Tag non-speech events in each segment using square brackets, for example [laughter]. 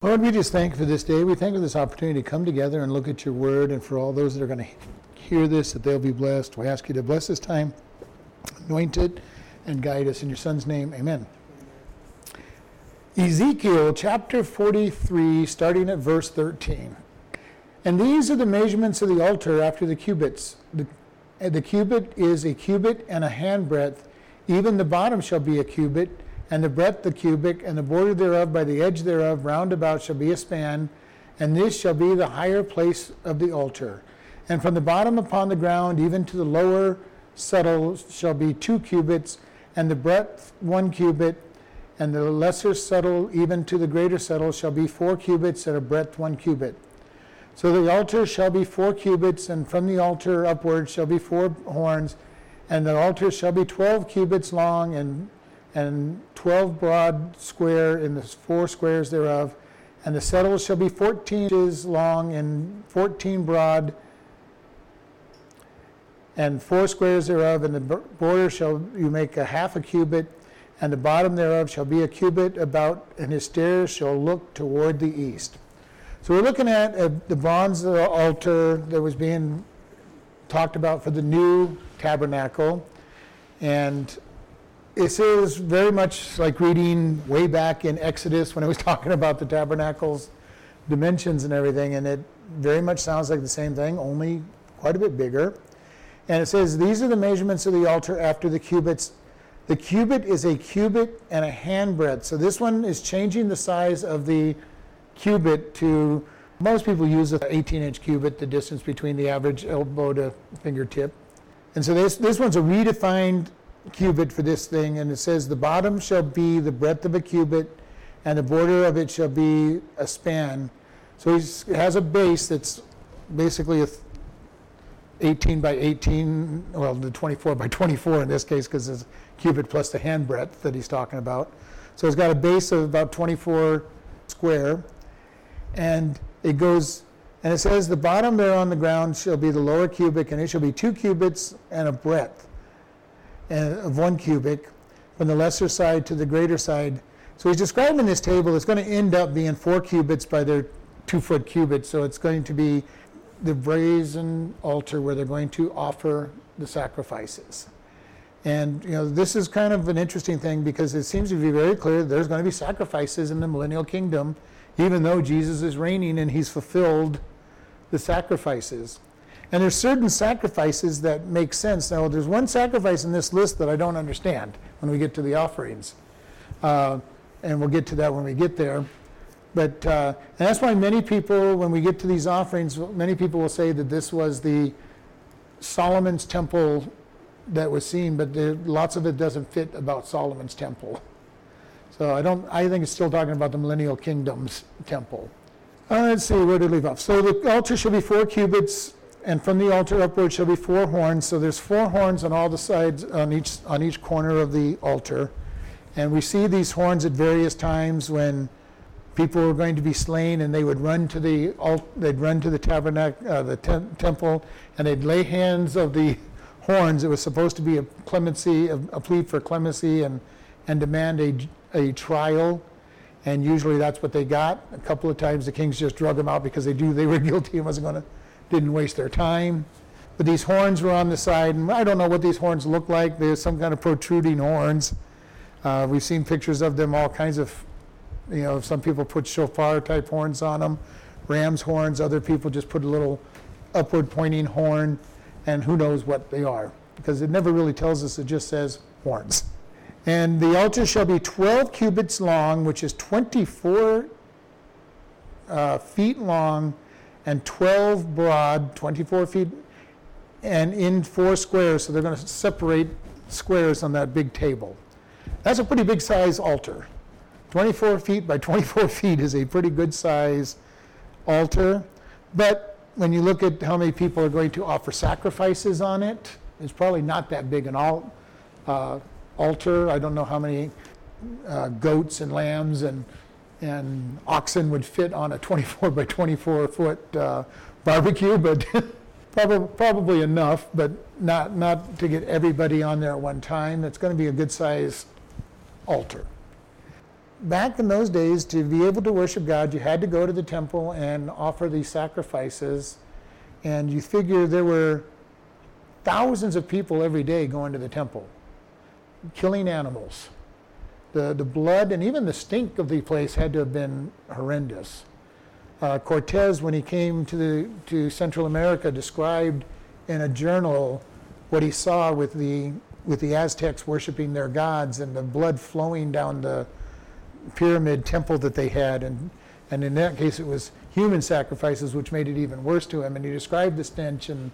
Lord, we just thank you for this day. We thank you for this opportunity to come together and look at your word, and for all those that are going to hear this, that they'll be blessed. We ask you to bless this time, anoint it, and guide us. In your son's name, amen. Ezekiel chapter 43, starting at verse 13. And these are the measurements of the altar after the cubits. The, the cubit is a cubit and a handbreadth. Even the bottom shall be a cubit and the breadth the cubit, and the border thereof by the edge thereof round about shall be a span, and this shall be the higher place of the altar. And from the bottom upon the ground even to the lower settle shall be two cubits, and the breadth one cubit, and the lesser settle even to the greater settle shall be four cubits, and a breadth one cubit. So the altar shall be four cubits, and from the altar upward shall be four horns, and the altar shall be twelve cubits long and and 12 broad square in the four squares thereof. And the settle shall be 14 inches long and 14 broad, and four squares thereof. And the border shall you make a half a cubit, and the bottom thereof shall be a cubit about, and his stairs shall look toward the east. So we're looking at uh, the bronze altar that was being talked about for the new tabernacle. And this is very much like reading way back in Exodus when it was [laughs] talking about the tabernacles dimensions and everything, and it very much sounds like the same thing, only quite a bit bigger. And it says, These are the measurements of the altar after the cubits. The cubit is a cubit and a handbreadth. So this one is changing the size of the cubit to, most people use an 18 inch cubit, the distance between the average elbow to fingertip. And so this, this one's a redefined cubit for this thing, and it says, The bottom shall be the breadth of a cubit, and the border of it shall be a span. So he has a base that's basically a 18 by 18, well, the 24 by 24 in this case, because it's a cubit plus the hand breadth that he's talking about. So it's got a base of about 24 square, and it goes, and it says, The bottom there on the ground shall be the lower cubit, and it shall be two cubits and a breadth Uh, of one cubit from the lesser side to the greater side. So he's describing this table. It's going to end up being four cubits by their two foot cubits. So it's going to be the brazen altar where they're going to offer the sacrifices. And you know, this is kind of an interesting thing because it seems to be very clear there's going to be sacrifices in the millennial kingdom, even though Jesus is reigning and he's fulfilled the sacrifices. And there's certain sacrifices that make sense. Now, there's one sacrifice in this list that I don't understand when we get to the offerings. Uh, and we'll get to that when we get there. But uh, that's why many people, when we get to these offerings, many people will say that this was the Solomon's temple that was seen, but there, lots of it doesn't fit about Solomon's temple. So I don't. I think it's still talking about the millennial kingdom's temple. Uh, let's see where to leave off. So the altar should be four cubits and from the altar upward shall be four horns. So there's four horns on all the sides, on each, on each corner of the altar. And we see these horns at various times when people were going to be slain and they would run to the, they'd run to the tabernacle, uh, the te- temple, and they'd lay hands of the horns. It was supposed to be a clemency, a, a plea for clemency and, and demand a, a trial. And usually that's what they got. A couple of times the kings just drug them out because they knew they were [laughs] guilty and wasn't going to didn't waste their time. But these horns were on the side, and I don't know what these horns look like. There's some kind of protruding horns. Uh, we've seen pictures of them, all kinds of, you know, some people put shofar type horns on them, ram's horns. Other people just put a little upward pointing horn, and who knows what they are. Because it never really tells us, it just says horns. And the altar shall be 12 cubits long, which is 24 uh, feet long and 12 broad, 24 feet, and in four squares. So they're going to separate squares on that big table. That's a pretty big size altar. 24 feet by 24 [laughs] feet is a pretty good size altar. But when you look at how many people are going to offer sacrifices on it, it's probably not that big an al- uh, altar. I don't know how many uh, goats and lambs and and oxen would fit on a 24 by 24 foot uh, barbecue, but [laughs] probably, probably enough, but not, not to get everybody on there at one time. It's going to be a good size altar. back in those days, to be able to worship God, you had to go to the temple and offer these sacrifices. And you figure there were thousands of people every day going to the temple, killing animals. The, the blood and even the stink of the place had to have been horrendous. Uh, Cortez, when he came to, the, to Central America, described in a journal what he saw with the, with the Aztecs worshiping their gods and the blood flowing down the pyramid temple that they had. And, and in that case, it was human sacrifices, which made it even worse to him. And he described the stench, and,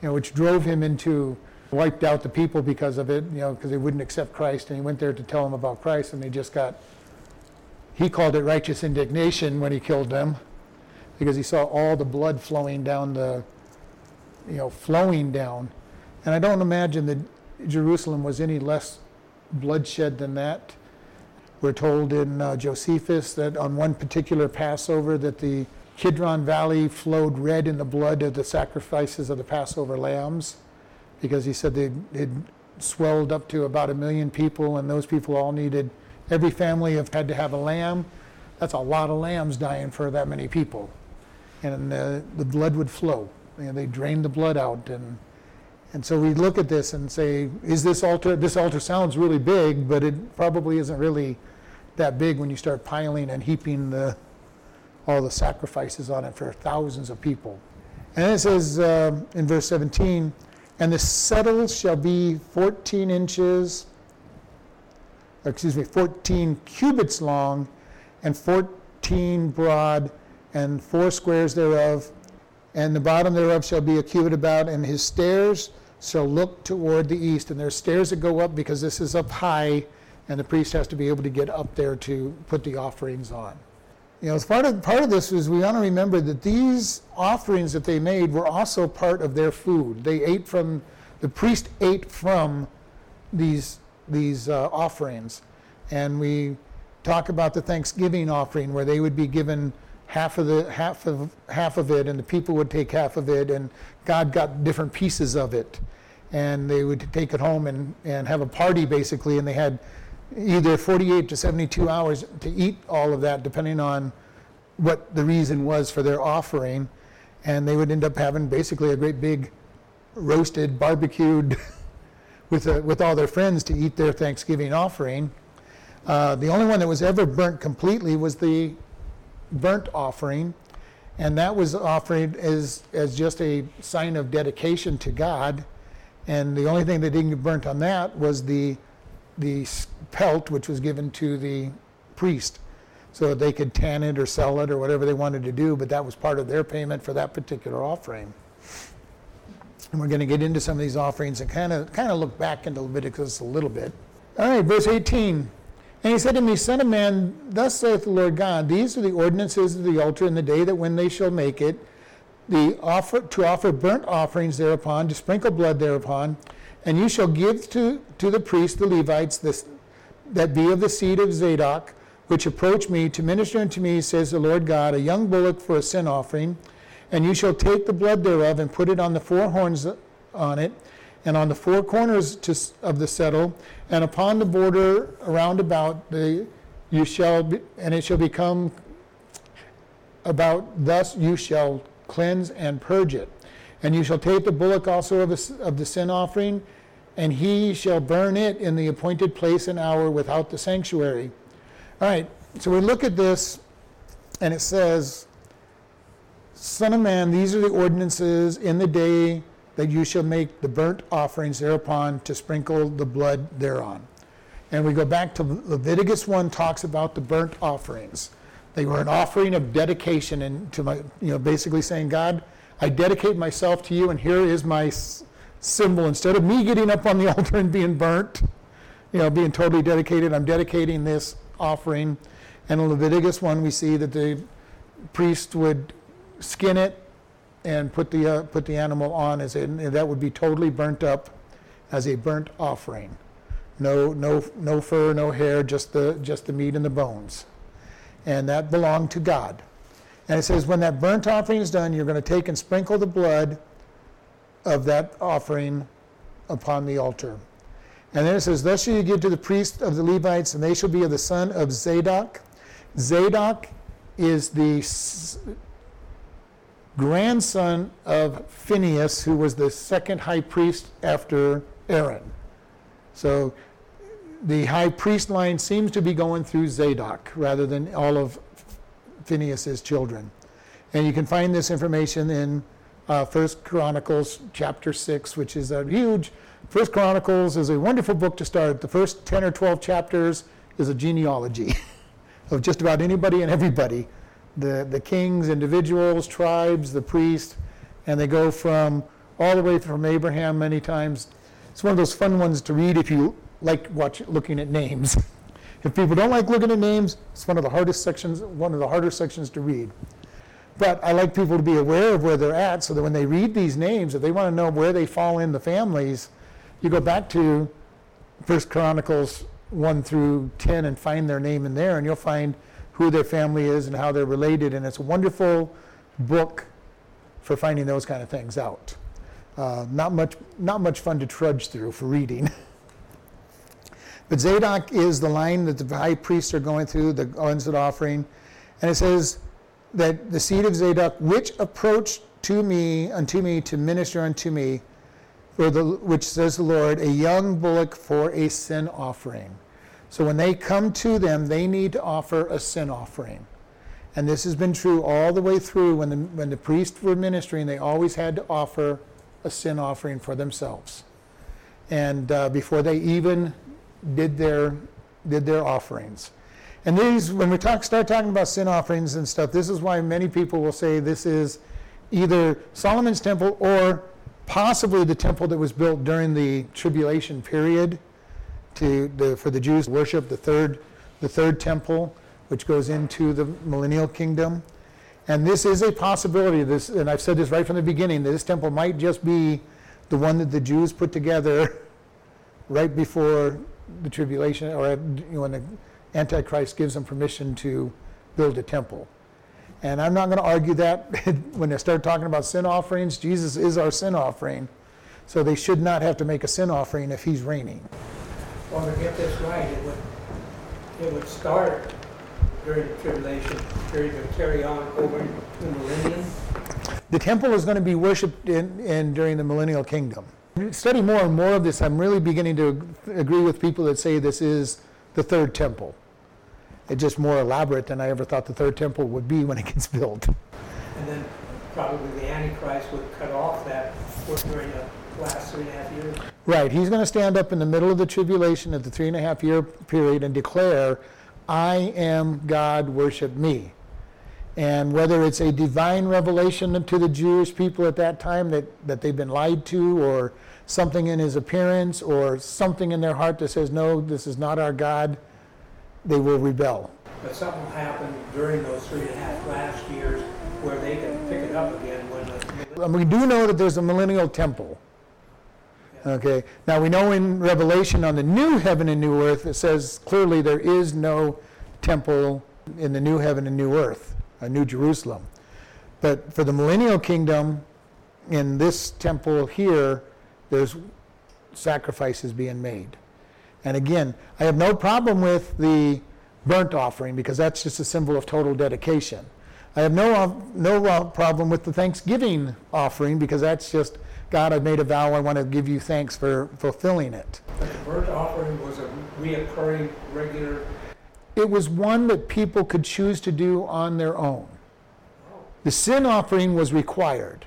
you know, which drove him into wiped out the people because of it, you know, because they wouldn't accept Christ. And he went there to tell them about Christ, and they just got, he called it righteous indignation when he killed them because he saw all the blood flowing down the, you know, flowing down. And I don't imagine that Jerusalem was any less bloodshed than that. We're told in uh, Josephus that on one particular Passover that the Kidron Valley flowed red in the blood of the sacrifices of the Passover lambs because he said they had swelled up to about a million people and those people all needed, every family have had to have a lamb. That's a lot of lambs dying for that many people. And the blood would flow. You know, they drained the blood out and and so we look at this and say, is this altar, this altar sounds really big, but it probably isn't really that big when you start piling and heaping the, all the sacrifices on it for thousands of people. And it says uh, in verse 17, and the settle shall be 14 inches, excuse me, 14 cubits long and 14 broad and four squares thereof, and the bottom thereof shall be a cubit about, and his stairs shall look toward the east. And there are stairs that go up because this is up high, and the priest has to be able to get up there to put the offerings on. You know, part of part of this is we want to remember that these offerings that they made were also part of their food. They ate from the priest ate from these these uh, offerings, and we talk about the Thanksgiving offering where they would be given half of the half of half of it, and the people would take half of it, and God got different pieces of it, and they would take it home and, and have a party basically, and they had either 48 to 72 hours to eat all of that, depending on what the reason was for their offering, and they would end up having basically a great big roasted, barbecued, [laughs] with a, with all their friends to eat their Thanksgiving offering. Uh, the only one that was ever burnt completely was the burnt offering, and that was offered as, as just a sign of dedication to God. And the only thing that didn't get burnt on that was the, the pelt, which was given to the priest. So they could tan it or sell it or whatever they wanted to do, but that was part of their payment for that particular offering. And we're going to get into some of these offerings and kind of kind of look back into Leviticus a little bit. All right, verse 18. And he said to me, Son of man, thus saith the Lord God, these are the ordinances of the altar in the day that when they shall make it, the offer to offer burnt offerings thereupon, to sprinkle blood thereupon, and you shall give to, to the priests, the Levites, this, that be of the seed of Zadok, which approach me to minister unto me, says the Lord God, a young bullock for a sin offering, and you shall take the blood thereof and put it on the four horns on it, and on the four corners to, of the settle, and upon the border around about the you shall be, and it shall become about thus you shall cleanse and purge it. And you shall take the bullock also of, a, of the sin offering, and he shall burn it in the appointed place and hour without the sanctuary. All right, so we look at this, and it says, Son of man, these are the ordinances in the day that you shall make the burnt offerings thereupon to sprinkle the blood thereon. And we go back to Leviticus 1 talks about the burnt offerings. They were an offering of dedication and to my, you know, basically saying, God, I dedicate myself to you, and here is my symbol. Instead of me getting up on the [laughs] altar and being burnt, you know, being totally dedicated, I'm dedicating this offering. And in Leviticus 1, we see that the priest would skin it, and put the, uh, put the animal on as a, that would be totally burnt up as a burnt offering. No, no, no fur, no hair, just the, just the meat and the bones. And that belonged to God. And it says, when that burnt offering is done, you're going to take and sprinkle the blood of that offering upon the altar. And then it says, Thus shall you give to the priests of the Levites, and they shall be of the son of Zadok. Zadok is the grandson of Phineas, who was the second high priest after Aaron. So the high priest line seems to be going through Zadok rather than all of Phineas's children. And you can find this information in uh, First Chronicles chapter 6, which is a huge. First Chronicles is a wonderful book to start. The first 10 or 12 chapters is a genealogy [laughs] of just about anybody and everybody the, the kings, individuals, tribes, the priests, and they go from all the way from Abraham many times. It's one of those fun ones to read if you like watch, looking at names. [laughs] if people don't like looking at names, it's one of the hardest sections, one of the harder sections to read. But I like people to be aware of where they're at so that when they read these names, if they want to know where they fall in the families, you go back to First Chronicles 1 through 10 and find their name in there, and you'll find who their family is and how they're related. And it's a wonderful book for finding those kind of things out. Uh, not much, not much fun to trudge through for reading. [laughs] but Zadok is the line that the high priests are going through, the that offering, and it says that the seed of Zadok, which approached to me unto me to minister unto me, for the which says the Lord, a young bullock for a sin offering. So when they come to them, they need to offer a sin offering. And this has been true all the way through. When the, when the priests were ministering, they always had to offer a sin offering for themselves. And uh, before they even did their, did their offerings. And these, when we talk, start talking about sin offerings and stuff, this is why many people will say this is either Solomon's temple or possibly the temple that was built during the tribulation period to the, for the Jews to worship the third, the third temple, which goes into the millennial kingdom. And this is a possibility. This, and I've said this right from the beginning. That this temple might just be the one that the Jews put together [laughs] right before the tribulation, or you know, when the Antichrist gives them permission to build a temple. And I'm not going to argue that [laughs] when they start talking about sin offerings. Jesus is our sin offering, so they should not have to make a sin offering if He's reigning. Well, to get this right, it would, it would start during the tribulation period and carry on over the millennium. The temple is going to be worshipped in, in during the millennial kingdom. Study more and more of this. I'm really beginning to agree with people that say this is the third temple. It's just more elaborate than I ever thought the third temple would be when it gets built. And then probably the Antichrist would cut off that work during the last three and a half years. Right. He's going to stand up in the middle of the tribulation at the three and a half year period and declare, I am God, worship me. And whether it's a divine revelation to the Jewish people at that time that, that they've been lied to, or something in his appearance, or something in their heart that says, no, this is not our God, they will rebel. But something will happen during those three and a half last years where they can pick it up again when the. And we do know that there's a millennial temple. Okay. Now we know in Revelation on the new heaven and new earth, it says clearly there is no temple in the new heaven and new earth, a new Jerusalem. But for the millennial kingdom, in this temple here, there's sacrifices being made. And again, I have no problem with the burnt offering because that's just a symbol of total dedication. I have no, no uh, problem with the thanksgiving offering because that's just God, I've made a vow, I want to give you thanks for fulfilling it. The burnt offering was a reoccurring, regular, It was one that people could choose to do on their own. The sin offering was required.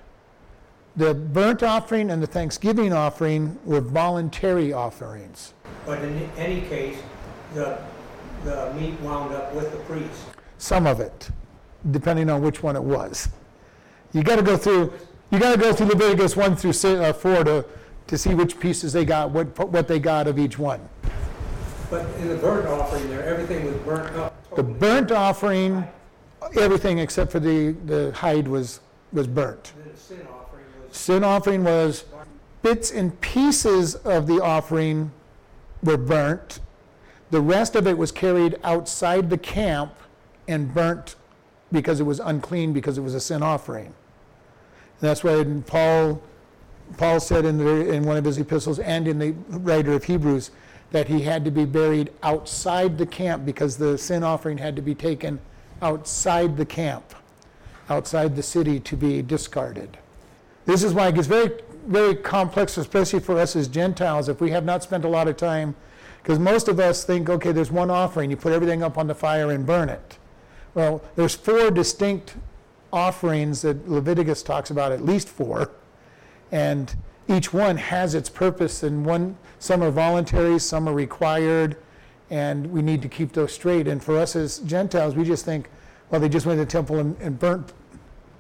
The burnt offering and the thanksgiving offering were voluntary offerings. but in any case, the, the meat wound up with the priest. Some of it, depending on which one it was. You got to go through. You got to go through Leviticus one through uh, four to to see which pieces they got, what what they got of each one. But in the burnt offering there, everything was burnt up The totally. burnt offering, everything except for the the hide was was burnt. The sin offering was Sin offering was bits and pieces of the offering were burnt. The rest of it was carried outside the camp and burnt because it was unclean because it was a sin offering. And that's why Paul Paul said in, the, in one of his epistles and in the writer of Hebrews that he had to be buried outside the camp because the sin offering had to be taken outside the camp, outside the city to be discarded. This is why it gets very, very complex, especially for us as Gentiles, if we have not spent a lot of time, because most of us think, okay, there's one offering, you put everything up on the fire and burn it. Well, there's four distinct offerings that Leviticus talks about, at least four, and each one has its purpose, and one, some are voluntary, some are required, and we need to keep those straight. And for us as Gentiles, we just think, well, they just went to the temple and, and burnt,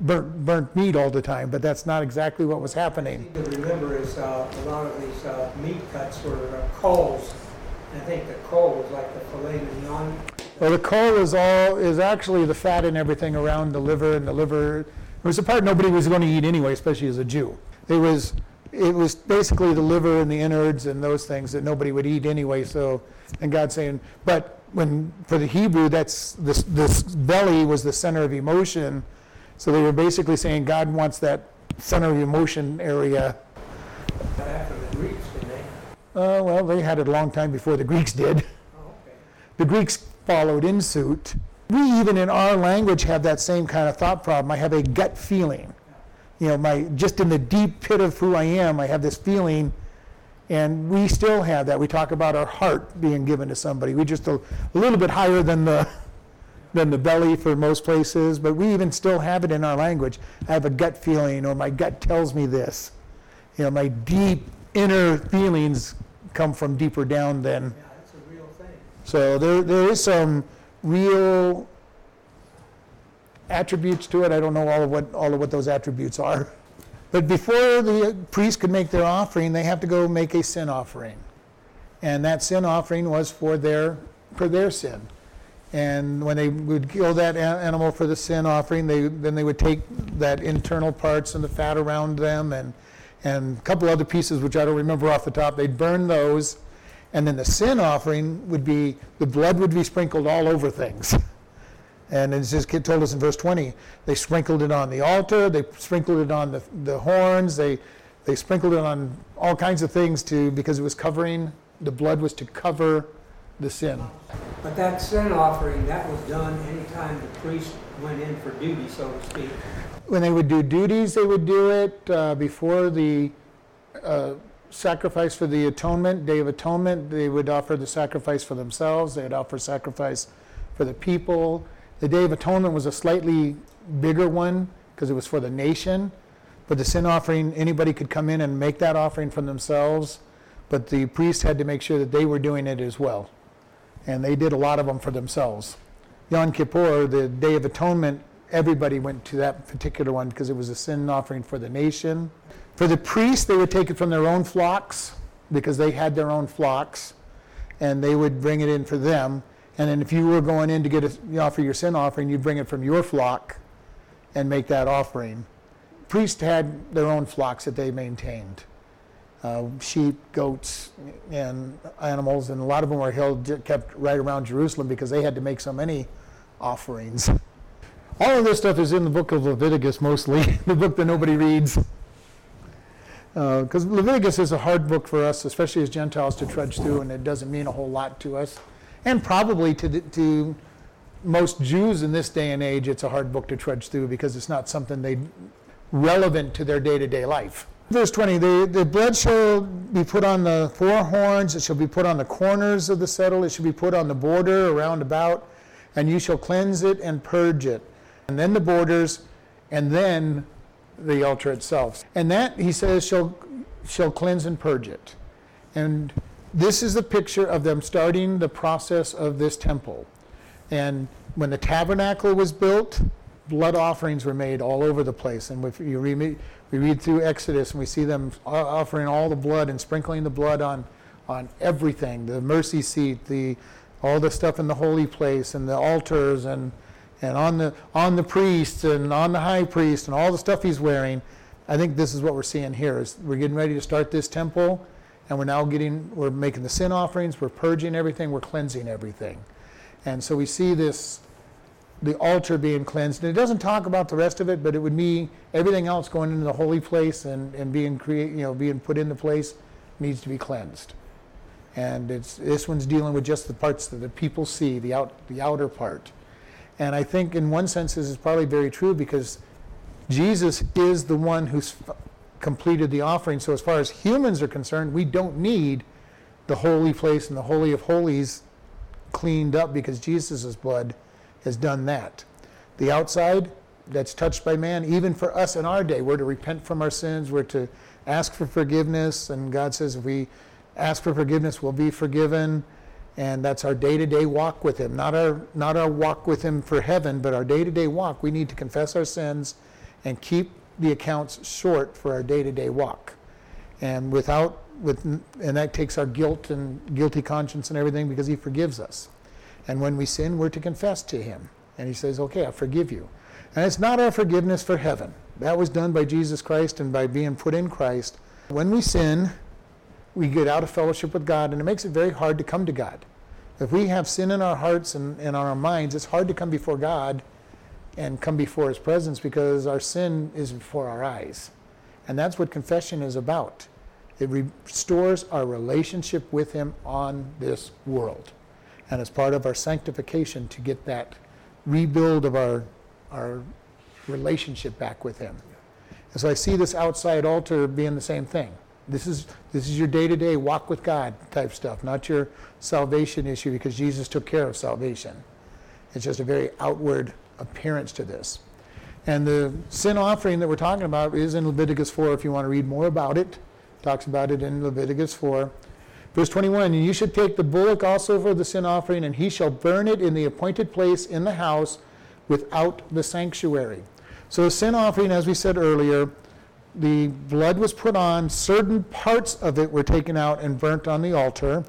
burnt, burnt meat all the time, but that's not exactly what was happening. thing to remember is uh, a lot of these uh, meat cuts were uh, cauls. I think the caul was like the filet mignon. Well, the caul is all, is actually the fat and everything around the liver, and the liver, it was the part nobody was going to eat anyway, especially as a Jew. It was, it was basically the liver and the innards and those things that nobody would eat anyway, so, and God saying, but when, for the Hebrew, that's, this, this belly was the center of emotion, so they were basically saying God wants that center of emotion area. After the Greeks, didn't they? Uh, well, they had it a long time before the Greeks did. Oh, okay. The Greeks followed in suit. We even in our language have that same kind of thought problem. I have a gut feeling. You know, my just in the deep pit of who I am, I have this feeling, and we still have that. We talk about our heart being given to somebody. We just a, a little bit higher than the than the belly for most places, but we even still have it in our language. I have a gut feeling, or my gut tells me this. You know, my deep inner feelings come from deeper down than Yeah, that's a real thing. so there, there is some real attributes to it. I don't know all of what, all of what those attributes are. But before the priest could make their offering, they have to go make a sin offering. And that sin offering was for their, for their sin. And when they would kill that animal for the sin offering, they, then they would take that internal parts and the fat around them and, and a couple other pieces, which I don't remember off the top. They'd burn those. And then the sin offering would be, the blood would be sprinkled all over things. [laughs] And it's just kid told us in verse 20, they sprinkled it on the altar, they sprinkled it on the, the horns, they, they sprinkled it on all kinds of things to, because it was covering, the blood was to cover the sin. But that sin offering, that was done anytime the priest went in for duty, so to speak. When they would do duties, they would do it uh, before the uh, sacrifice for the atonement, Day of Atonement. They would offer the sacrifice for themselves, they'd offer sacrifice for the people. The Day of Atonement was a slightly bigger one because it was for the nation. But the sin offering, anybody could come in and make that offering for themselves, but the priest had to make sure that they were doing it as well. And they did a lot of them for themselves. Yom Kippur, the Day of Atonement, everybody went to that particular one because it was a sin offering for the nation. For the priests, they would take it from their own flocks because they had their own flocks, and they would bring it in for them. And then if you were going in to get a, offer your sin offering, you'd bring it from your flock and make that offering. Priests had their own flocks that they maintained. Uh, sheep, goats, and animals, and a lot of them were held, kept right around Jerusalem because they had to make so many offerings. All of this stuff is in the book of Leviticus mostly, [laughs] the book that nobody reads. Because Leviticus is a hard book for us, especially as Gentiles, to trudge through, and it doesn't mean a whole lot to us. And probably to, the- to most Jews in this day and age, it's a hard book to trudge through because it's not something they relevant to their day-to-day life. Verse 20, the, the blood shall be put on the four horns, it shall be put on the corners of the settle, it shall be put on the border around about, and you shall cleanse it and purge it. And then the borders, and then the altar itself. And that, he says, shall, shall cleanse and purge it. And this is a picture of them starting the process of this temple. And when the tabernacle was built, blood offerings were made all over the place. And if you read, we read through Exodus and we see them offering all the blood and sprinkling the blood on, on everything the mercy seat, the, all the stuff in the holy place, and the altars, and, and on, the, on the priests, and on the high priest, and all the stuff he's wearing. I think this is what we're seeing here. Is we're getting ready to start this temple, and we're now getting, we're making the sin offerings, we're purging everything, we're cleansing everything. And so we see this the altar being cleansed. And it doesn't talk about the rest of it, but it would be everything else going into the holy place and, and being create, you know, being put into place needs to be cleansed. And it's this one's dealing with just the parts that the people see, the out the outer part. And I think in one sense this is probably very true because Jesus is the one who's completed the offering. So as far as humans are concerned, we don't need the holy place and the holy of holies cleaned up because Jesus' blood has done that. The outside that's touched by man, even for us in our day, we're to repent from our sins, we're to ask for forgiveness, and God says if we ask for forgiveness, we'll be forgiven. And that's our day-to-day walk with Him, not our not our walk with Him for heaven, but our day-to-day walk. We need to confess our sins and keep the accounts short for our day-to-day walk. And without with and that takes our guilt and guilty conscience and everything because He forgives us. And when we sin, we're to confess to Him. And He says, "Okay, I forgive you." And it's not our forgiveness for heaven. That was done by Jesus Christ and by being put in Christ. When we sin, we get out of fellowship with God, and it makes it very hard to come to God. If we have sin in our hearts and, in our minds, it's hard to come before God and come before His presence because our sin is before our eyes. And that's what confession is about. It restores our relationship with Him on this world. And it's part of our sanctification to get that rebuild of our, our relationship back with Him. And so I see this outside altar being the same thing. This is this is your day-to-day walk with God type stuff, not your salvation issue because Jesus took care of salvation. It's just a very outward appearance to this. And the sin offering that we're talking about is in Leviticus 4 if you want to read more about it. Talks about it in Leviticus 4. Verse 21 And you should take the bullock also for the sin offering, and he shall burn it in the appointed place in the house without the sanctuary. So, a sin offering, as we said earlier, the blood was put on, certain parts of it were taken out and burnt on the altar.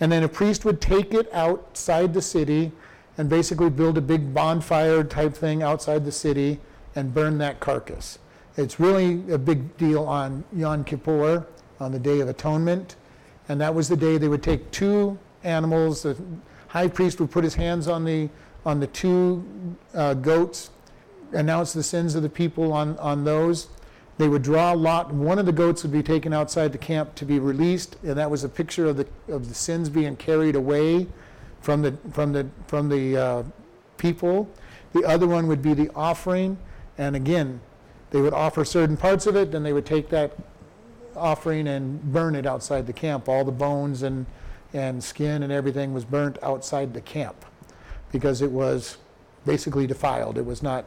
And then a priest would take it outside the city and basically build a big bonfire type thing outside the city and burn that carcass. It's really a big deal on Yom Kippur, on the Day of Atonement. And that was the day they would take two animals. The high priest would put his hands on the, on the two uh, goats, announce the sins of the people on, on those they would draw a lot. One of the goats would be taken outside the camp to be released, and that was a picture of the of the sins being carried away from the from the from the uh, people. The other one would be the offering, and again, they would offer certain parts of it. Then they would take that offering and burn it outside the camp. All the bones and and skin and everything was burnt outside the camp because it was basically defiled. It was not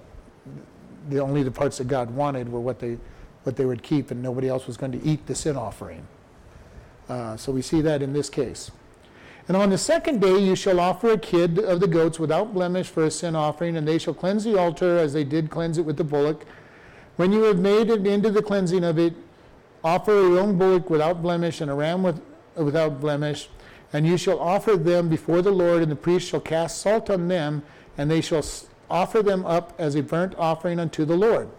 the only the parts that God wanted were what they what they would keep, and nobody else was going to eat the sin offering. Uh, so we see that in this case. And on the second day you shall offer a kid of the goats without blemish for a sin offering, and they shall cleanse the altar as they did cleanse it with the bullock. When you have made it into the cleansing of it, offer a young bullock without blemish and a ram with, without blemish, and you shall offer them before the Lord, and the priest shall cast salt on them, and they shall offer them up as a burnt offering unto the Lord.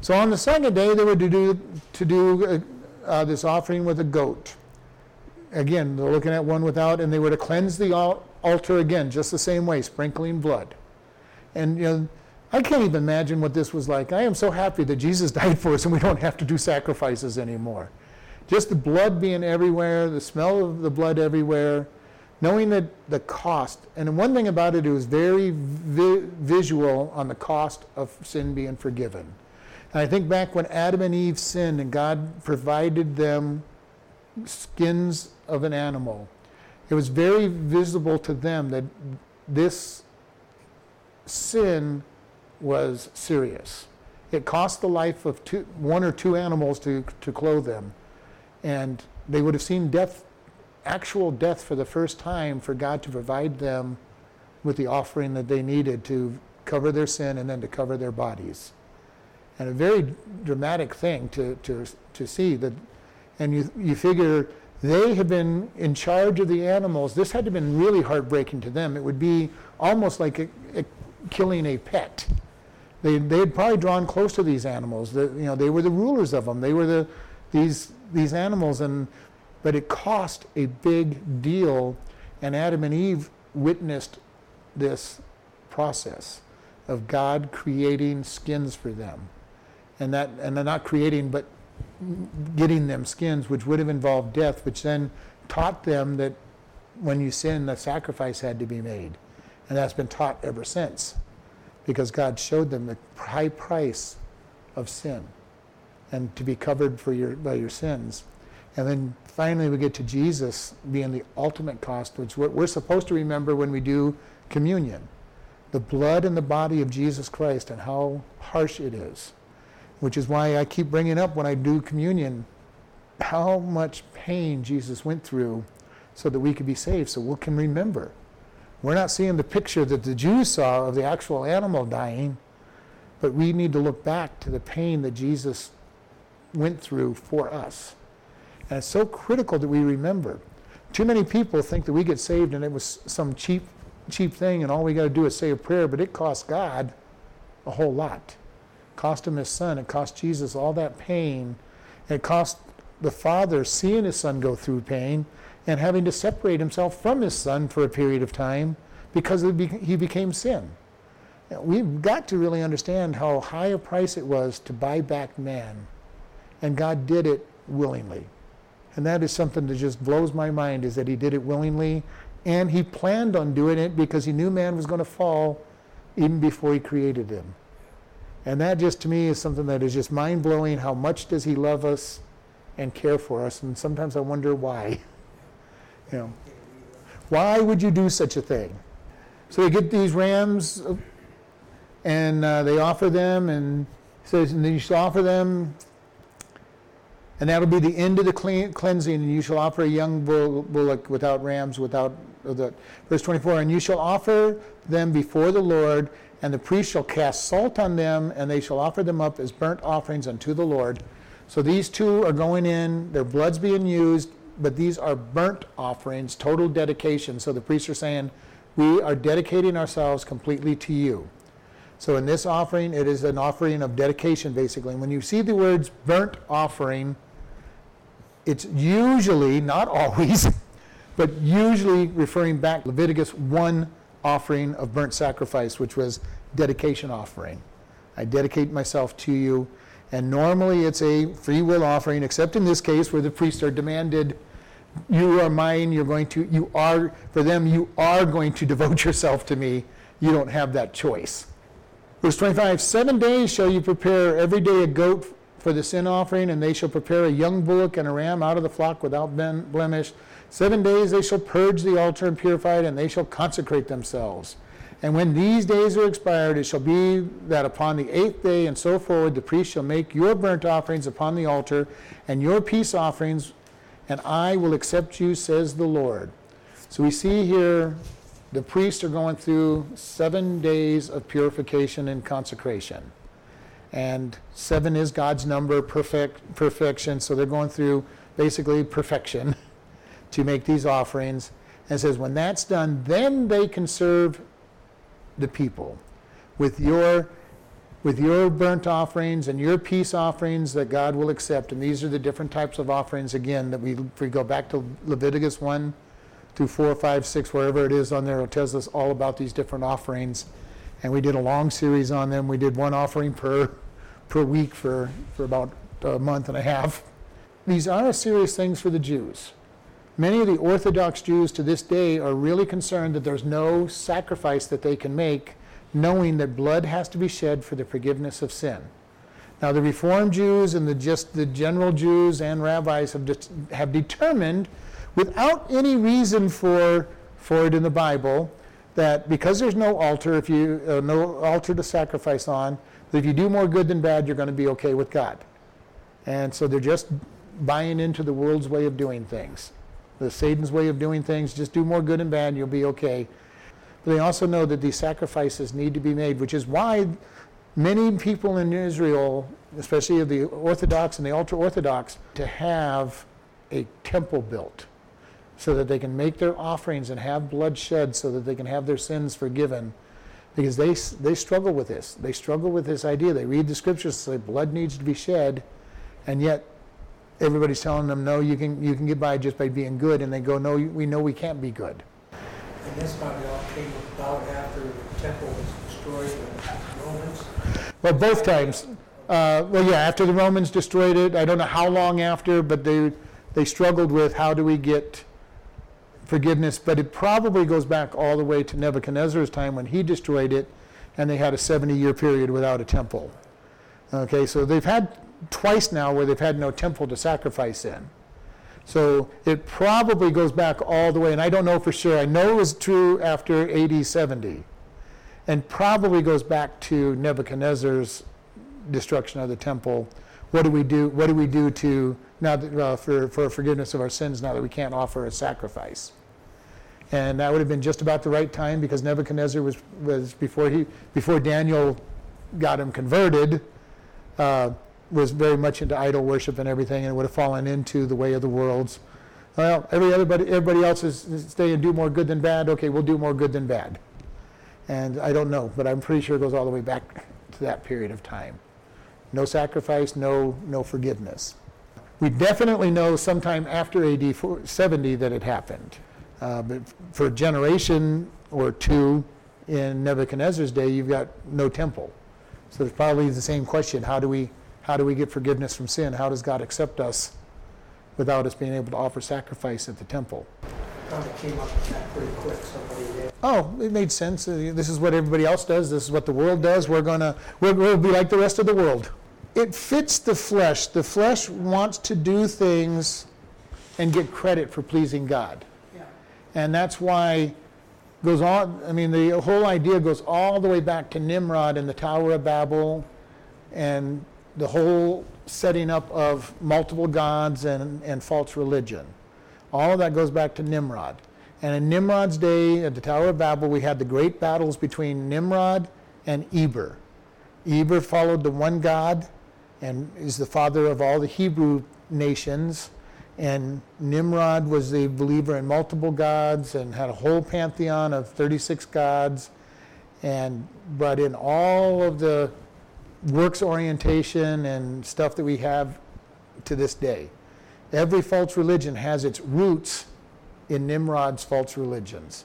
So on the second day, they were to do, to do uh, uh, this offering with a goat. Again, they're looking at one without, and they were to cleanse the altar again, just the same way, sprinkling blood. And you know, I can't even imagine what this was like. I am so happy that Jesus [laughs] died for us and we don't have to do sacrifices anymore. Just the blood being everywhere, the smell of the blood everywhere, knowing that the cost, and one thing about it, it was very vi- visual on the cost of sin being forgiven. And I think back when Adam and Eve sinned and God provided them skins of an animal, it was very visible to them that this sin was serious. It cost the life of two, one or two animals to, to clothe them. And they would have seen death, actual death for the first time for God to provide them with the offering that they needed to cover their sin and then to cover their bodies and a very dramatic thing to, to, to see that and you, you figure they have been in charge of the animals this had to have been really heartbreaking to them. It would be almost like a, a killing a pet. They, they had probably drawn close to these animals. The, you know they were the rulers of them. They were the these these animals and but it cost a big deal and adam and eve witnessed this process of God creating skins for them. And that and they're not creating but getting them skins which would have involved death, which then taught them that when you sin the sacrifice had to be made. And that's been taught ever since. Because God showed them the high price of sin and to be covered for your by your sins. And then finally we get to Jesus being the ultimate cost, which we're supposed to remember when we do communion the blood and the body of Jesus Christ and how harsh it is. Which is why I keep bringing up when I do communion how much pain Jesus went through so that we could be saved, so we can remember. We're not seeing the picture that the Jews saw of the actual animal dying, but we need to look back to the pain that Jesus went through for us. And it's so critical that we remember. Too many people think that we get saved and it was some cheap cheap thing and all we got to do is say a prayer, but it cost God a whole lot. Cost him his son. It cost Jesus all that pain. It cost the father seeing his son go through pain and having to separate himself from his son for a period of time because he became sin. We've got to really understand how high a price it was to buy back man. And God did it willingly. And that is something that just blows my mind is that he did it willingly and he planned on doing it because he knew man was going to fall even before he created him. And that just to me is something that is just mind blowing. How much does he love us and care for us? And sometimes I wonder why. [laughs] you know, why would you do such a thing? So they get these rams and uh, they offer them and says, and then you shall offer them and that'll be the end of the clean, cleansing, and you shall offer a young bull, bullock without rams, without the. Verse 24, and you shall offer them before the Lord, and the priest shall cast salt on them, and they shall offer them up as burnt offerings unto the Lord. So these two are going in, their blood's being used, but these are burnt offerings, total dedication. So the priests are saying, We are dedicating ourselves completely to you. So in this offering, it is an offering of dedication, basically. when you see the words burnt offering, it's usually, not always, [laughs] but usually referring back Leviticus 1 offering of burnt sacrifice, which was dedication offering. I dedicate myself to you. And normally it's a free will offering, except in this case where the priests are demanded, you are mine, you're going to, you are, for them, you are going to [laughs] devote yourself to me. You don't have that choice. Verse 25, seven days shall you prepare every day a goat for the sin offering, and they shall prepare a young bullock and a ram out of the flock without blemish. Seven days they shall purge the altar and purify it, and they shall consecrate themselves. And when these days are expired, it shall be that upon the eighth day and so forward, the priest shall make your burnt offerings upon the altar, and your peace offerings, and I will accept you, says the Lord. So we see here the priests are going through seven days of purification and consecration and seven is God's number, perfect perfection. So they're going through basically perfection [laughs] to make these offerings. And says when that's done, then they can serve the people with your with your burnt offerings and your peace offerings that God will accept. And these are the different types of offerings again that we if we go back to Leviticus one through four, five, six, wherever it is on there, it tells us all about these different offerings and we did a long series on them. We did one offering per per week for, for about a month and a half. These are serious things for the Jews. Many of the Orthodox Jews to this day are really concerned that there's no sacrifice that they can make, knowing that blood has to be shed for the forgiveness of sin. Now, the Reformed Jews and the just the general Jews and rabbis have, de- have determined, without any reason for, for it in the Bible, that because there's no altar, if you uh, no altar to sacrifice on, that if you do more good than bad, you're going to be okay with God. And so they're just buying into the world's way of doing things, the Satan's way of doing things. Just do more good and bad, and you'll be okay. But they also know that these sacrifices need to be made, which is why many people in Israel, especially the Orthodox and the ultra Orthodox, to have a temple built so that they can make their offerings and have blood shed so that they can have their sins forgiven. Because they, they struggle with this. They struggle with this idea. They read the scriptures say blood needs to be shed, and yet everybody's telling them, no, you can, you can get by just by being good. And they go, no, we know we can't be good. And this probably all came about after the temple was destroyed by the Romans? Well, both times. Uh, well, yeah, after the Romans destroyed it, I don't know how long after, but they, they struggled with how do we get forgiveness, but it probably goes back all the way to Nebuchadnezzar's time when he destroyed it, and they had a 70 year period without a temple. Okay, so they've had twice now where they've had no temple to sacrifice in. So it probably goes back all the way, and I don't know for sure. I know it was true after AD 70, and probably goes back to Nebuchadnezzar's destruction of the temple. What do we do? What do we do to now that, uh, for for forgiveness of our sins now that we can't offer a sacrifice? And that would have been just about the right time because Nebuchadnezzar was was before he before Daniel got him converted. Uh, was very much into idol worship and everything, and would have fallen into the way of the worlds. Well, every everybody, everybody else is, is and do more good than bad. Okay, we'll do more good than bad. And I don't know, but I'm pretty sure it goes all the way back to that period of time. No sacrifice, no no forgiveness. We definitely know sometime after AD 70 that it happened. Uh, but for a generation or two in Nebuchadnezzar's day, you've got no temple. So it's probably the same question: How do we how do we get forgiveness from sin? How does God accept us without us being able to offer sacrifice at the temple? Probably came up with that pretty quick. Oh, it made sense. Uh, This is what everybody else does. This is what the world does. We're gonna we'll, we'll be like the rest of the world. It fits the flesh. The flesh wants to do things and get credit for pleasing God. Yeah. And that's why goes on I mean the whole idea goes all the way back to Nimrod and the Tower of Babel and the whole setting up of multiple gods and, and false religion. All of that goes back to Nimrod. And in Nimrod's day at the Tower of Babel, we had the great battles between Nimrod and Eber. Eber followed the one God and is the father of all the Hebrew nations. And Nimrod was a believer in multiple gods and had a whole pantheon of 36 gods and brought in all of the works orientation and stuff that we have to this day. Every false religion has its roots in Nimrod's false religions.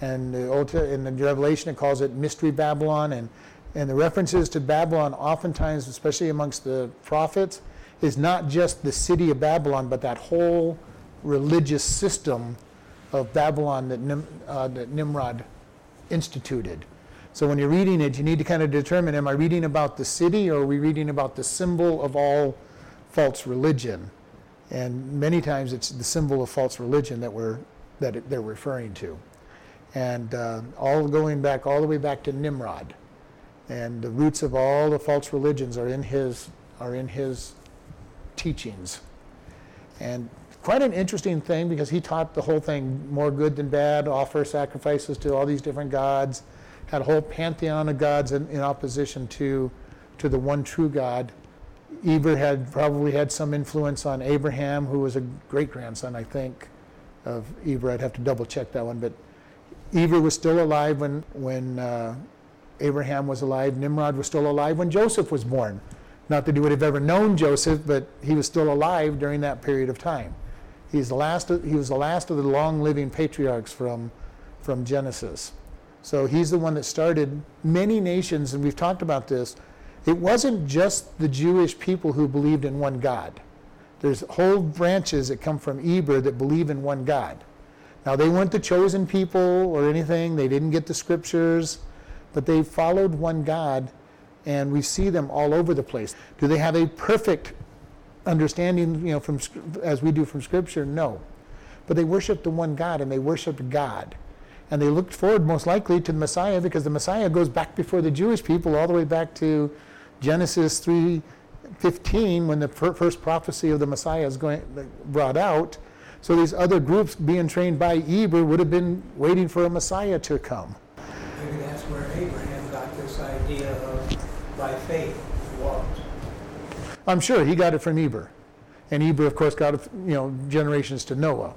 And the Old, in the Revelation, it calls it Mystery Babylon. And, and the references to Babylon, oftentimes, especially amongst the prophets, is not just the city of Babylon, but that whole religious system of Babylon that, Nim, uh, that Nimrod instituted. So when you're reading it, you need to kind of determine am I reading about the city or are we reading about the symbol of all false religion? And many times it's the symbol of false religion that we're that they're referring to. And uh, all going back all the way back to Nimrod. And the roots of all the false religions are in his are in his teachings. And quite an interesting thing because he taught the whole thing more good than bad, offer sacrifices to all these different gods had a whole pantheon of gods in, in opposition to, to the one true God. Eber had probably had some influence on Abraham, who was a great grandson, I think, of Eber. I'd have to double check that one, but Eber was still alive when when uh, Abraham was alive. Nimrod was still alive when Joseph was born. Not that he would have ever known Joseph, but he was still alive during that period of time. He's the last. Of, he was the last of the long-living patriarchs from from Genesis. So he's the one that started many nations, and we've talked about this. It wasn't just the Jewish people who believed in one God. There's whole branches that come from Eber that believe in one God. Now, they weren't the chosen people or anything, they didn't get the scriptures, but they followed one God, and we see them all over the place. Do they have a perfect understanding, you know, from as we do from Scripture? No. But they worshiped the one God, and they worshiped God. And they looked forward most likely to the Messiah because the Messiah goes back before the Jewish people all the way back to Genesis 3:15 when the fir- first prophecy of the Messiah is going brought out. So these other groups being trained by Eber would have been waiting for a Messiah to come. Maybe that's where Abraham got this idea of by faith walked. I'm sure he got it from Eber. And Eber, of course, got it, you know, generations to Noah.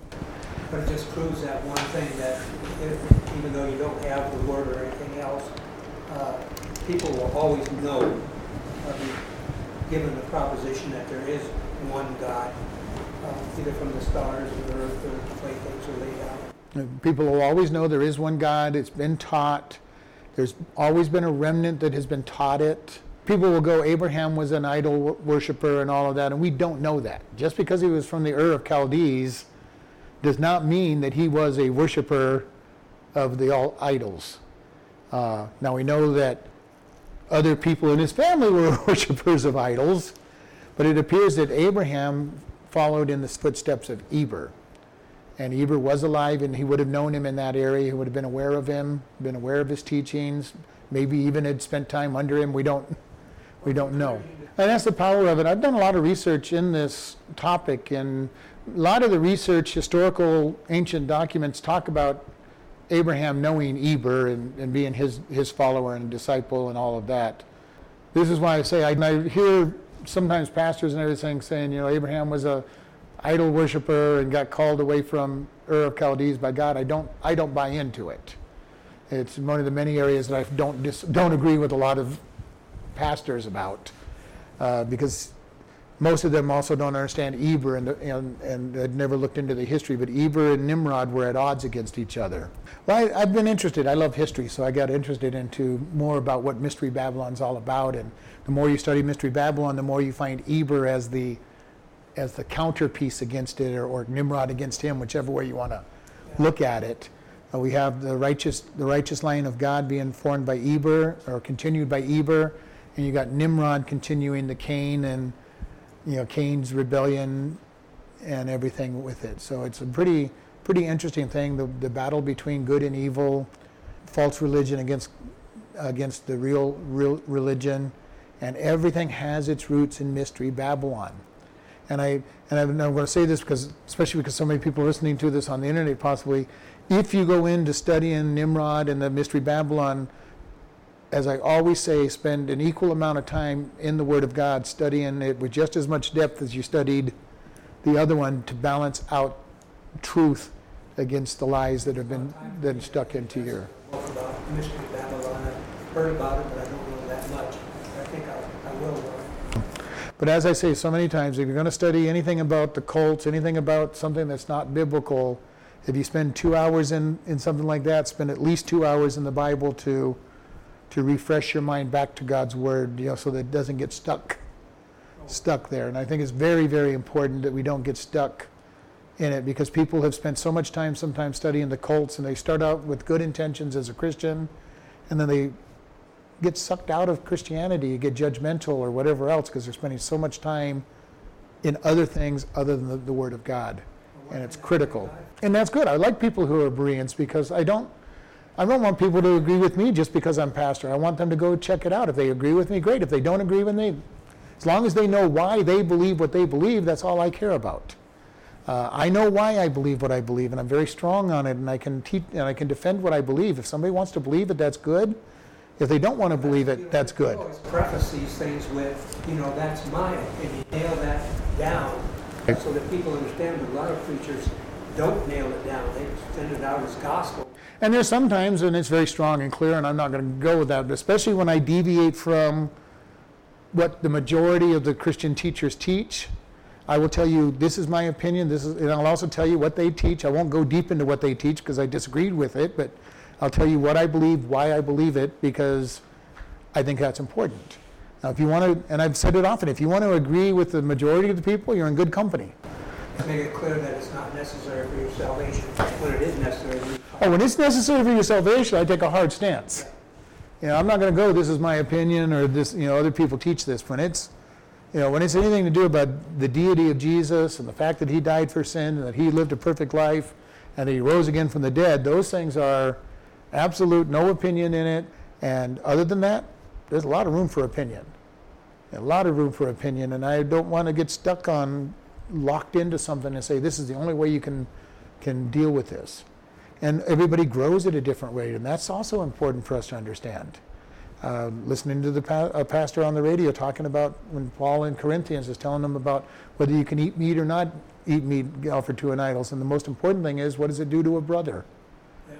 But it just proves that one thing that if, even though you don't have the word or anything else, uh, people will always know, uh, given the proposition that there is one God, uh, either from the stars or the earth or the way things are laid out. People will always know there is one God. It's been taught. There's always been a remnant that has been taught it. people will go, Abraham was an idol worshiper and all of that, and we don't know that. Just because he was from the Ur of Chaldees does not mean that he was a worshiper of the idols. Uh, now we know that other people in his family were [laughs] worshippers of idols, but it appears that Abraham followed in the footsteps of Eber. And Eber was alive, and he would have known him in that area. He would have been aware of him, been aware of his teachings, maybe even had spent time under him. We don't, we don't know. And that's the power of it. I've done a lot of research in this topic, and a lot of the research, historical, ancient documents talk about Abraham knowing Eber and, and being his, his follower and disciple and all of that. This is why I say, I, I hear sometimes pastors and everything saying, you know, Abraham was a idol worshiper and got called away from Ur of Chaldees by God. I don't, I don't buy into it. It's one of the many areas that I don't, dis, don't agree with a lot of pastors about uh, because most of them also don't understand Eber and, and, and had never looked into the history, but Eber and Nimrod were at odds against each other. Well, I, have been interested. I love history, so I got interested into more about what Mystery Babylon's all about. And the more you study Mystery Babylon, the more you find Eber as the as the counterpiece against it, or, or Nimrod against him, whichever way you want to look at it. Uh, we have the righteous the righteous line of God being formed by Eber or continued by Eber, and you got Nimrod continuing the Cain and you know Cain's rebellion and everything with it. So it's a pretty pretty interesting thing. The the battle between good and evil, false religion against against the real real religion, and everything has its roots in mystery Babylon. And I and I'm going to say this because especially because so many people are listening to this on the internet possibly. If you go into studying Nimrod and the mystery Babylon, as I always say, spend an equal amount of time in the Word of God studying it with just as much depth as you studied the other one to balance out truth against the lies that have been that stuck into your. Book about Babylon. I've heard about it, but I don't know that much. I think I, I will. But as I say so many times, if you're going to study anything about the cults, anything about something that's not biblical, if you spend two hours in, in something like that, spend at least two hours in the Bible to to refresh your mind back to God's word, you know, so that it doesn't get stuck stuck there. And I think it's very, very important that we don't get stuck in it because people have spent so much time sometimes studying the cults and they start out with good intentions as a Christian and then they get sucked out of Christianity, get judgmental or whatever else because they're spending so much time in other things other than the, the Word of God. And it's critical. And that's good. I like people who are Bereans because I don't I don't want people to agree with me just because I'm pastor. I want them to go check it out. If they agree with me, great. If they don't agree with me, as long as they know why they believe what they believe, that's all I care about. Uh, I know why I believe what I believe, and I'm very strong on it, and I can teach and I can defend what I believe. If somebody wants to believe it, that's good. If they don't want to believe it, that's good. I always preface these things with, you know, that's my opinion. Nail that down so that people understand. But a lot of preachers don't nail it down. They send it out as gospel. And there's sometimes, and it's very strong and clear, and I'm not going to go with that, but especially when I deviate from what the majority of the Christian teachers teach. I will tell you this is my opinion. This is, and I'll also tell you what they teach. I won't go deep into what they teach because I disagreed with it, but I'll tell you what I believe, why I believe it, because I think that's important. Now, if you want to, and I've said it often, if you want to agree with the majority of the people, you're in good company. Make it clear that it's not necessary for your salvation, when it is necessary. Oh, when it's necessary for your salvation, I take a hard stance. You know, I'm not going to go. This is my opinion, or this. You know, other people teach this. When it's, you know, when it's anything to do about the deity of Jesus and the fact that He died for sin and that He lived a perfect life and that He rose again from the dead, those things are absolute, no opinion in it. And other than that, there's a lot of room for opinion. A lot of room for opinion, and I don't want to get stuck on locked into something and say this is the only way you can can deal with this. And everybody grows at a different rate, and that's also important for us to understand. Uh, listening to the pa- uh, pastor on the radio talking about when Paul in Corinthians is telling them about whether you can eat meat or not eat meat offered to an idol. And the most important thing is, what does it do to a brother? Yeah.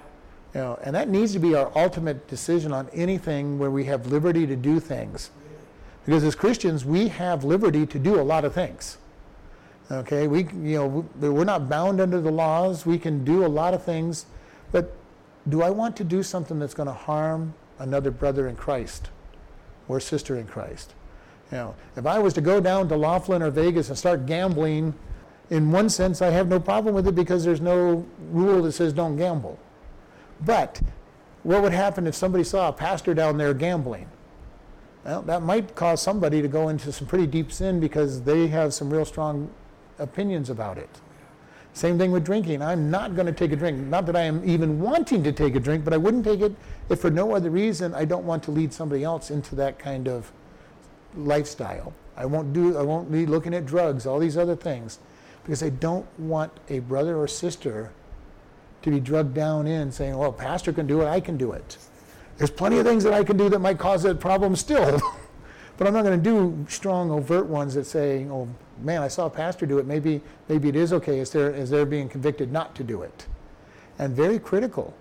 You know, and that needs to be our ultimate decision on anything where we have liberty to do things. Because as Christians, we have liberty to do a lot of things. Okay, we you know we're not bound under the laws. We can do a lot of things, but do I want to do something that's going to harm another brother in Christ? or sister in Christ. You know, if I was to go down to Laughlin or Vegas and start gambling, in one sense, I have no problem with it because there's no rule that says don't gamble. But what would happen if somebody saw a pastor down there gambling? Well, that might cause somebody to go into some pretty deep sin because they have some real strong opinions about it. Same thing with drinking. I'm not going to take a drink. Not that I am even wanting to take a drink, but I wouldn't take it if for no other reason I don't want to lead somebody else into that kind of lifestyle. I won't do I won't be looking at drugs, all these other things because I don't want a brother or sister to be drugged down in saying, "Well, pastor can do it, I can do it." There's plenty of things that I can do that might cause that problem still. [laughs] but I'm not going to do strong overt ones that say, "Oh, man, I saw a pastor do it. Maybe maybe it is okay as they're being convicted not to do it." And very critical.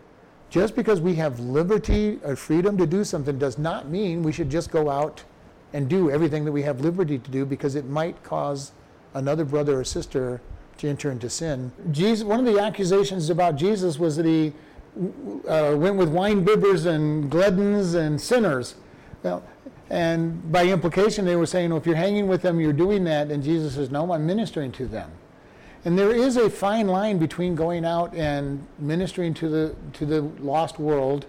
Just because we have liberty or freedom to do something does not mean we should just go out and do everything that we have liberty to do because it might cause another brother or sister to enter into sin. Jesus, one of the accusations about Jesus was that he uh, went with wine bibbers and gluttons and sinners. And by implication, they were saying, well, if you're hanging with them, you're doing that. And Jesus says, no, I'm ministering to them. And there is a fine line between going out and ministering to the, to the lost world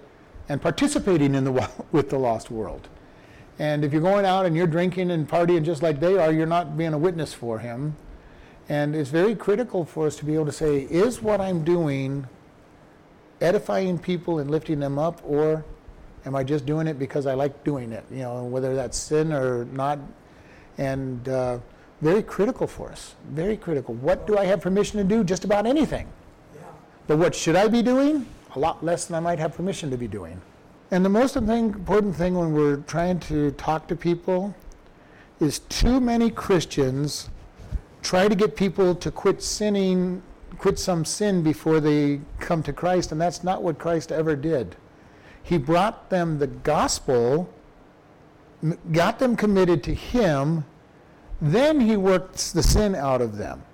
and participating in the, [laughs] with the lost world. And if you're going out and you're drinking and partying just like they are, you're not being a witness for him. And it's very critical for us to be able to say, is what I'm doing edifying people and lifting them up, or am I just doing it because I like doing it? You know, whether that's sin or not. And uh, very critical for us. Very critical. What do I have permission to do? Just about anything. Yeah. But what should I be doing? A lot less than I might have permission to be doing. And the most important thing when we're trying to talk to people is too many Christians try to get people to quit sinning, quit some sin before they come to Christ, and that's not what Christ ever did. He brought them the gospel, got them committed to Him, then he works the sin out of them.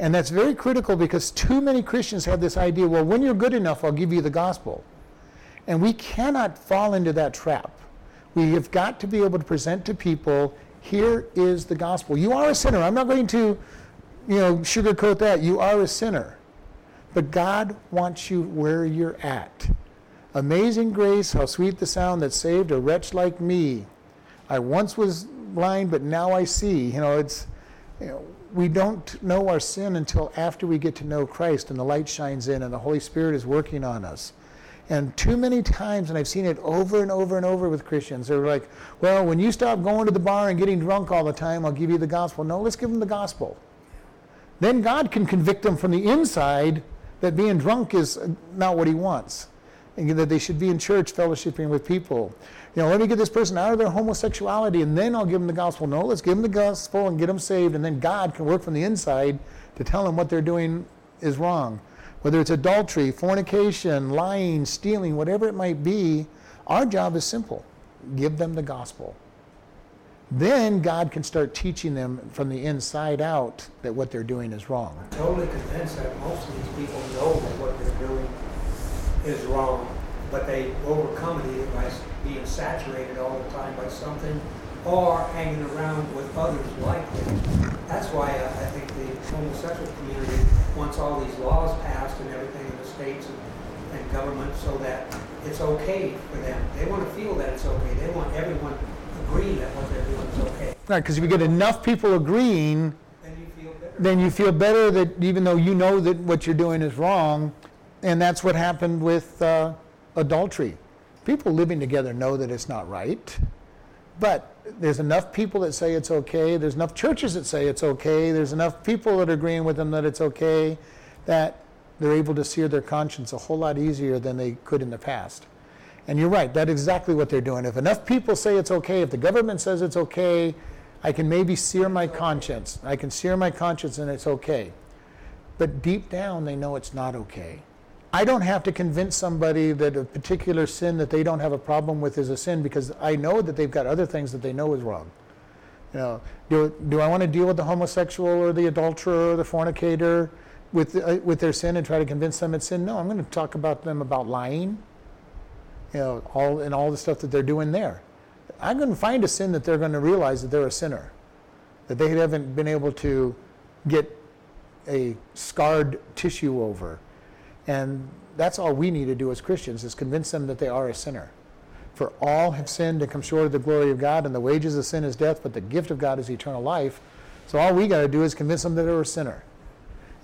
And that's very critical because too many Christians have this idea well, when you're good enough, I'll give you the gospel. And we cannot fall into that trap. We have got to be able to present to people here is the gospel. You are a sinner. I'm not going to, you know, sugarcoat that. You are a sinner. But God wants you where you're at. Amazing grace, how sweet the sound that saved a wretch like me. I once was blind, but now I see. You know, it's, you know, we don't know our sin until after we get to know Christ and the light shines in and the Holy Spirit is working on us. And too many times, and I've seen it over and over and over with Christians, they're like, well, when you stop going to the bar and getting drunk all the time, I'll give you the gospel. No, let's give them the gospel. Then God can convict them from the inside that being drunk is not what he wants and that they should be in church fellowshipping with people. You know, let me get this person out of their homosexuality and then I'll give them the gospel. No, let's give them the gospel and get them saved, and then God can work from the inside to tell them what they're doing is wrong. Whether it's adultery, fornication, lying, stealing, whatever it might be, our job is simple give them the gospel. Then God can start teaching them from the inside out that what they're doing is wrong. I'm totally convinced that most of these people know that what is wrong, but they overcome it either by being saturated all the time by something or hanging around with others like them. That's why I, I think the homosexual community wants all these laws passed and everything in the states and, and government so that it's okay for them. They want to feel that it's okay. They want everyone agreeing that what they're doing is okay. Right, because if you get enough people agreeing, then you feel better. Then you feel better that even though you know that what you're doing is wrong, and that's what happened with uh, adultery. People living together know that it's not right, but there's enough people that say it's okay. There's enough churches that say it's okay. There's enough people that are agreeing with them that it's okay that they're able to sear their conscience a whole lot easier than they could in the past. And you're right, that's exactly what they're doing. If enough people say it's okay, if the government says it's okay, I can maybe sear my conscience. I can sear my conscience and it's okay. But deep down, they know it's not okay. I don't have to convince somebody that a particular sin that they don't have a problem with is a sin because I know that they've got other things that they know is wrong. You know, do, do I want to deal with the homosexual or the adulterer or the fornicator with, uh, with their sin and try to convince them it's sin? No, I'm going to talk about them about lying, you know, all and all the stuff that they're doing there. I'm going to find a sin that they're going to realize that they're a sinner, that they haven't been able to get a scarred tissue over. And that's all we need to do as Christians is convince them that they are a sinner. For all have sinned and come short of the glory of God, and the wages of sin is death, but the gift of God is eternal life. So all we got to do is convince them that they're a sinner.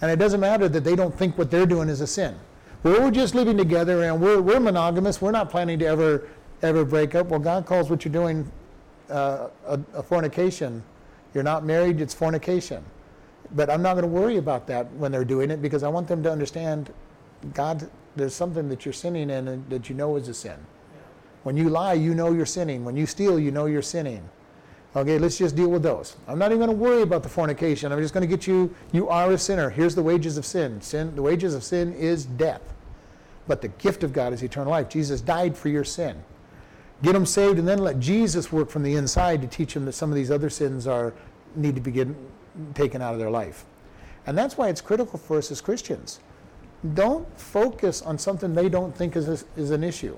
And it doesn't matter that they don't think what they're doing is a sin. We're just living together and we're, we're monogamous. We're not planning to ever ever break up. Well, God calls what you're doing uh, a, a fornication. You're not married, it's fornication. But I'm not going to worry about that when they're doing it because I want them to understand God, there's something that you're sinning in that you know is a sin. When you lie, you know you're sinning. When you steal, you know you're sinning. Okay, let's just deal with those. I'm not even going to worry about the fornication. I'm just going to get you, you are a sinner. Here's the wages of sin. Sin, the wages of sin is death. But the gift of God is eternal life. Jesus died for your sin. Get them saved and then let Jesus work from the inside to teach them that some of these other sins are need to be taken out of their life. And that's why it's critical for us as Christians. Don't focus on something they don't think is, is an issue.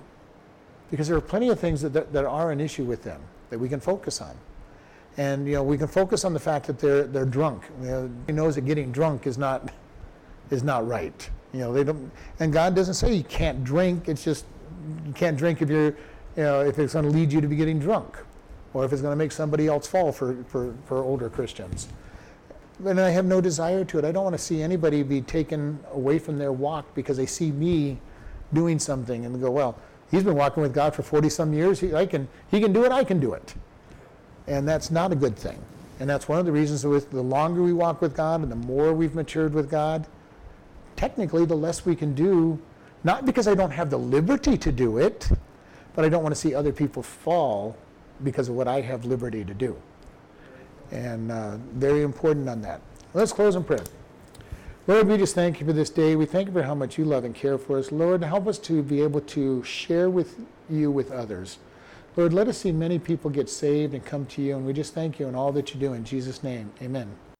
Because there are plenty of things that, that, that are an issue with them that we can focus on. And you know, we can focus on the fact that they're they're drunk. You know, he knows that getting drunk is not is not right. You know, they don't and God doesn't say you can't drink. It's just you can't drink if you're you know, if it's going to lead you to be getting drunk or if it's going to make somebody else fall for, for, for older Christians. And I have no desire to it. I don't want to see anybody be taken away from their walk because they see me doing something and go, well, he's been walking with God for 40 some years. He, I can, he can do it, I can do it. And that's not a good thing. And that's one of the reasons with the longer we walk with God and the more we've matured with God, technically the less we can do, not because I don't have the liberty to do it, but I don't want to see other people fall because of what I have liberty to do. And uh, very important on that. Let's close in prayer. Lord, we just thank you for this day. We thank you for how much you love and care for us. Lord, help us to be able to share with you with others. Lord, let us see many people get saved and come to you, and we just thank you and all that you do. In Jesus' name, amen.